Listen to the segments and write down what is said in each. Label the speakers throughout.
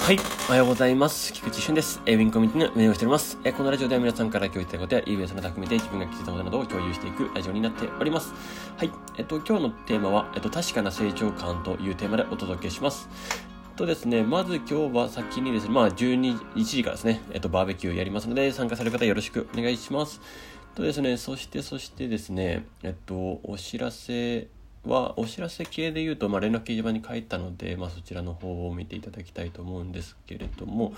Speaker 1: はい。おはようございます。菊池俊です。えウィンコミュニティの運営をしております。えこのラジオでは皆さんから共有いただいたことや、イーベントの匠で自分が気づいたことなどを共有していくラジオになっております。はい。えっと、今日のテーマは、えっと、確かな成長感というテーマでお届けします。とですね、まず今日は先にですね、まあ12、1時からですね、えっと、バーベキューやりますので、参加される方よろしくお願いします。とですね、そして、そしてですね、えっと、お知らせは、お知らせ系で言うと、まあ、連絡掲示板に書いたので、まあ、そちらの方を見ていただきたいと思うんですけれども、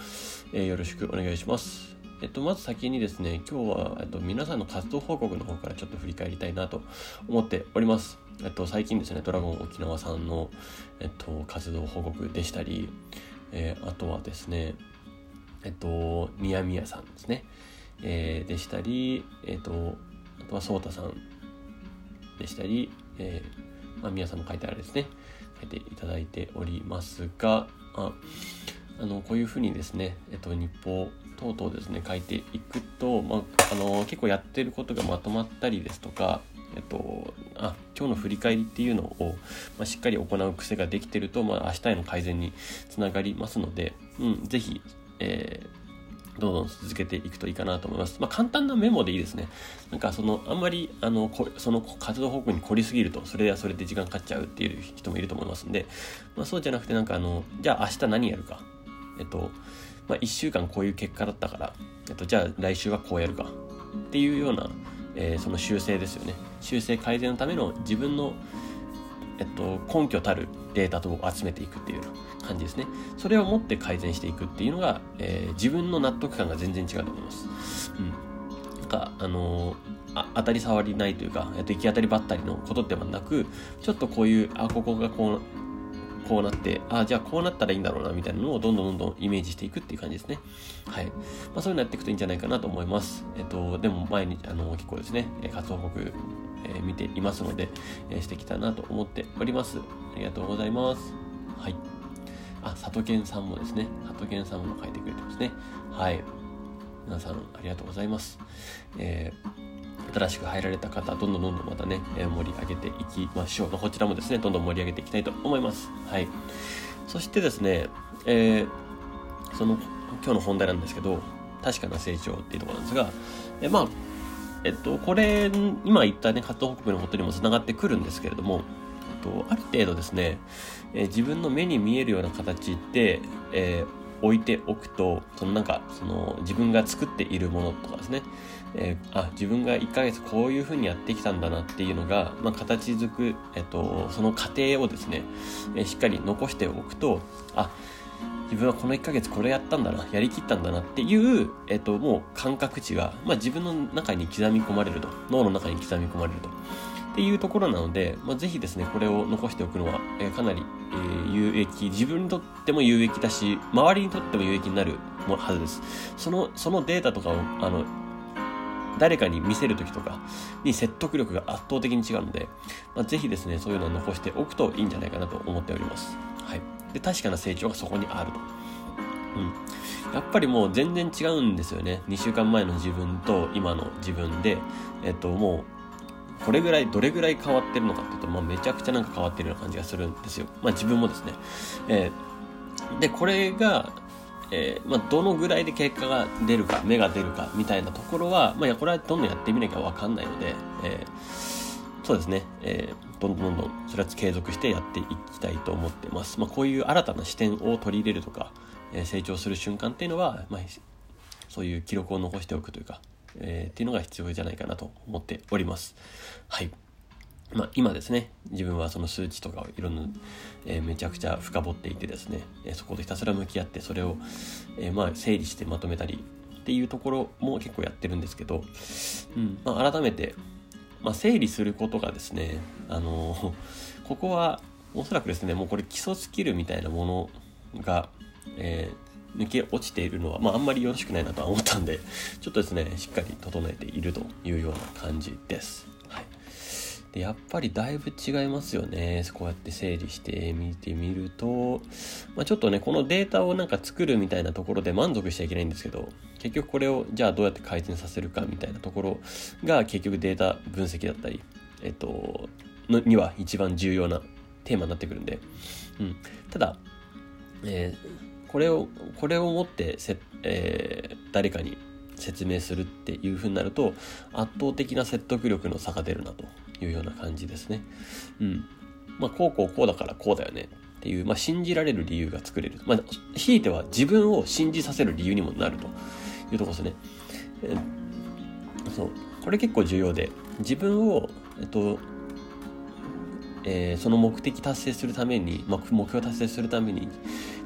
Speaker 1: えーよろしくお願いします。えっと、まず先にですね、今日は、えっと、皆さんの活動報告の方からちょっと振り返りたいなと思っております。えっと、最近ですね、ドラゴン沖縄さんの、えっと、活動報告でしたり、えーあとはですね、えっと、みやみやさんですね、えーでしたり、えっと、あとはそうたさんでしたり、えーまあ、皆さんも書いてあるですね、書いていただいておりますが、ああのこういうふうにですね、えっと、日報等々ですね、書いていくと、まあ、あの結構やってることがまとまったりですとか、えっと、あ今日の振り返りっていうのを、まあ、しっかり行う癖ができてると、まあ、明日への改善につながりますので、うん、ぜひ、えーどんどん続けていくといいかなと思います。まあ、簡単なメモでいいですね。なんかその、あんまり、あの、こその活動方向に凝りすぎると、それはそれで時間かかっちゃうっていう人もいると思いますんで、まあ、そうじゃなくて、なんかあの、じゃあ明日何やるか。えっと、まあ、1週間こういう結果だったから、えっと、じゃあ来週はこうやるか。っていうような、えーその修正ですよね。修正改善のための自分のえっと、根拠たるデータと集めていくっていうような感じですね。それを持って改善していくっていうのが、えー自分の納得感が全然違うと思います。うん。なんか、あのーあ当たり障りないというか、えっと、行き当たりばったりのことではなく、ちょっとこういう、あ、ここがこう、こうなって、ああ、じゃあこうなったらいいんだろうな、みたいなのをどんどんどんどんイメージしていくっていう感じですね。はい。まあ、そういうのやっていくといいんじゃないかなと思います。えっと、でも前に、あの、結構ですね、活動報告、えー見ていますので、えーしてきたなと思っております。ありがとうございます。はい。あ、佐藤健さんもですね、佐藤健さんも書いてくれてますね。はい。皆さん、ありがとうございます。えー新しく入られた方、どんどんどんどんまたね、え盛り上げていきましょう。まこちらもですね、どんどん盛り上げていきたいと思います。はい。そしてですね、えーその、今日の本題なんですけど、確かな成長っていうところなんですが、えまあ、えっと、これ、今言ったね、活動報告のことにもつながってくるんですけれども、えっと、ある程度ですね、え自分の目に見えるような形で、えー置いておくと、そのなんか、その自分が作っているものとかですね、えーあ、自分が1ヶ月こういう風にやってきたんだなっていうのが、まあ、形づく、えっと、その過程をですね、えーしっかり残しておくと、あ、自分はこの1ヶ月これやったんだな、やりきったんだなっていう、えっと、もう感覚値が、まあ、自分の中に刻み込まれると、脳の中に刻み込まれると。っていうところなので、まあ、ぜひですね、これを残しておくのは、えーかなり、えー有益、自分にとっても有益だし、周りにとっても有益になるはずです。その、そのデータとかを、あの、誰かに見せるときとかに説得力が圧倒的に違うので、まあ、ぜひですね、そういうのを残しておくといいんじゃないかなと思っております。はい。で、確かな成長がそこにあると。うん。やっぱりもう全然違うんですよね。2週間前の自分と今の自分で、えっと、もう、これぐらい、どれぐらい変わってるのかっていうと、まあ、めちゃくちゃなんか変わってるような感じがするんですよ。まあ、自分もですね。えーで、これが、えーまあ、どのぐらいで結果が出るか、芽が出るか、みたいなところは、まあ、これはどんどんやってみなきゃわかんないので、えーそうですね、えーどんどんどんどん、それは継続してやっていきたいと思ってます。まあ、こういう新たな視点を取り入れるとか、え成長する瞬間っていうのは、まあ、そういう記録を残しておくというか、えーっていうのが必要じゃないかなと思っております。はい。まあ、今ですね、自分はその数値とかをいろんな、えーめちゃくちゃ深掘っていてですね、えーそことひたすら向き合って、それを、えーまあ、整理してまとめたりっていうところも結構やってるんですけど、うん、まあ、改めて、まあ、整理することがですね、あのーここは、おそらくですね、もうこれ基礎スキルみたいなものが、えー抜け落ちているのは、まあ、あんまりよろしくないなとは思ったんで、ちょっとですね、しっかり整えているというような感じです。はい。でやっぱりだいぶ違いますよね。こうやって整理してみてみると、まあ、ちょっとね、このデータをなんか作るみたいなところで満足しちゃいけないんですけど、結局これをじゃあどうやって改善させるかみたいなところが結局データ分析だったり、えっと、のには一番重要なテーマになってくるんで、うん。ただ、えーこれを、これをもってせ、えー、誰かに説明するっていうふうになると、圧倒的な説得力の差が出るなというような感じですね。うん。まあ、こうこうこうだからこうだよねっていう、まあ、信じられる理由が作れる。まあ、ひいては自分を信じさせる理由にもなるというところですね。えー、そう。これ結構重要で、自分を、えっと、えー、その目的達成するために、まあ、目標達成するために、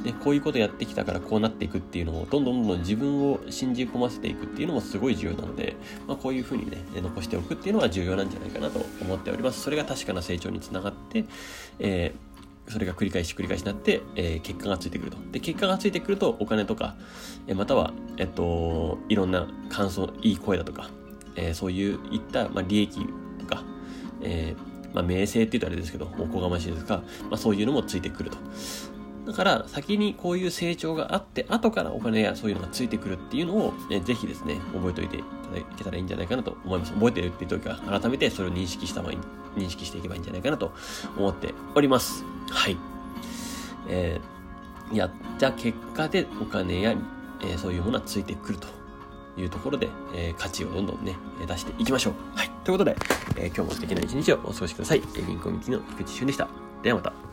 Speaker 1: でこういうことやってきたからこうなっていくっていうのをどんどんどんどん自分を信じ込ませていくっていうのもすごい重要なので、まあ、こういうふうにね残しておくっていうのは重要なんじゃないかなと思っておりますそれが確かな成長につながって、えー、それが繰り返し繰り返しになって、えー、結果がついてくると。で、結果がついてくると、お金とか、えまたは、えっと、いろんな感想、いい声だとか、えー、そういういった、まあ、利益とか、えー、まあ、名声って言うとあれですけど、おこがましいですが、まあ、そういうのもついてくると。だから先にこういう成長があって後からお金やそういうのがついてくるっていうのを、ね、ぜひですね覚えておいていただけたらいいんじゃないかなと思います。覚えてるっていう時か改めてそれを認識した方がいい認識していけばいいんじゃないかなと思っております。はい。えー、やった結果でお金や、えー、そういうものはついてくると。いうところで、えー、価値をどんどんね、出していきましょう。はい。ということで、えー、今日も素敵な一日をお過ごしください。えー、銀行行きの菊池俊でした。ではまた。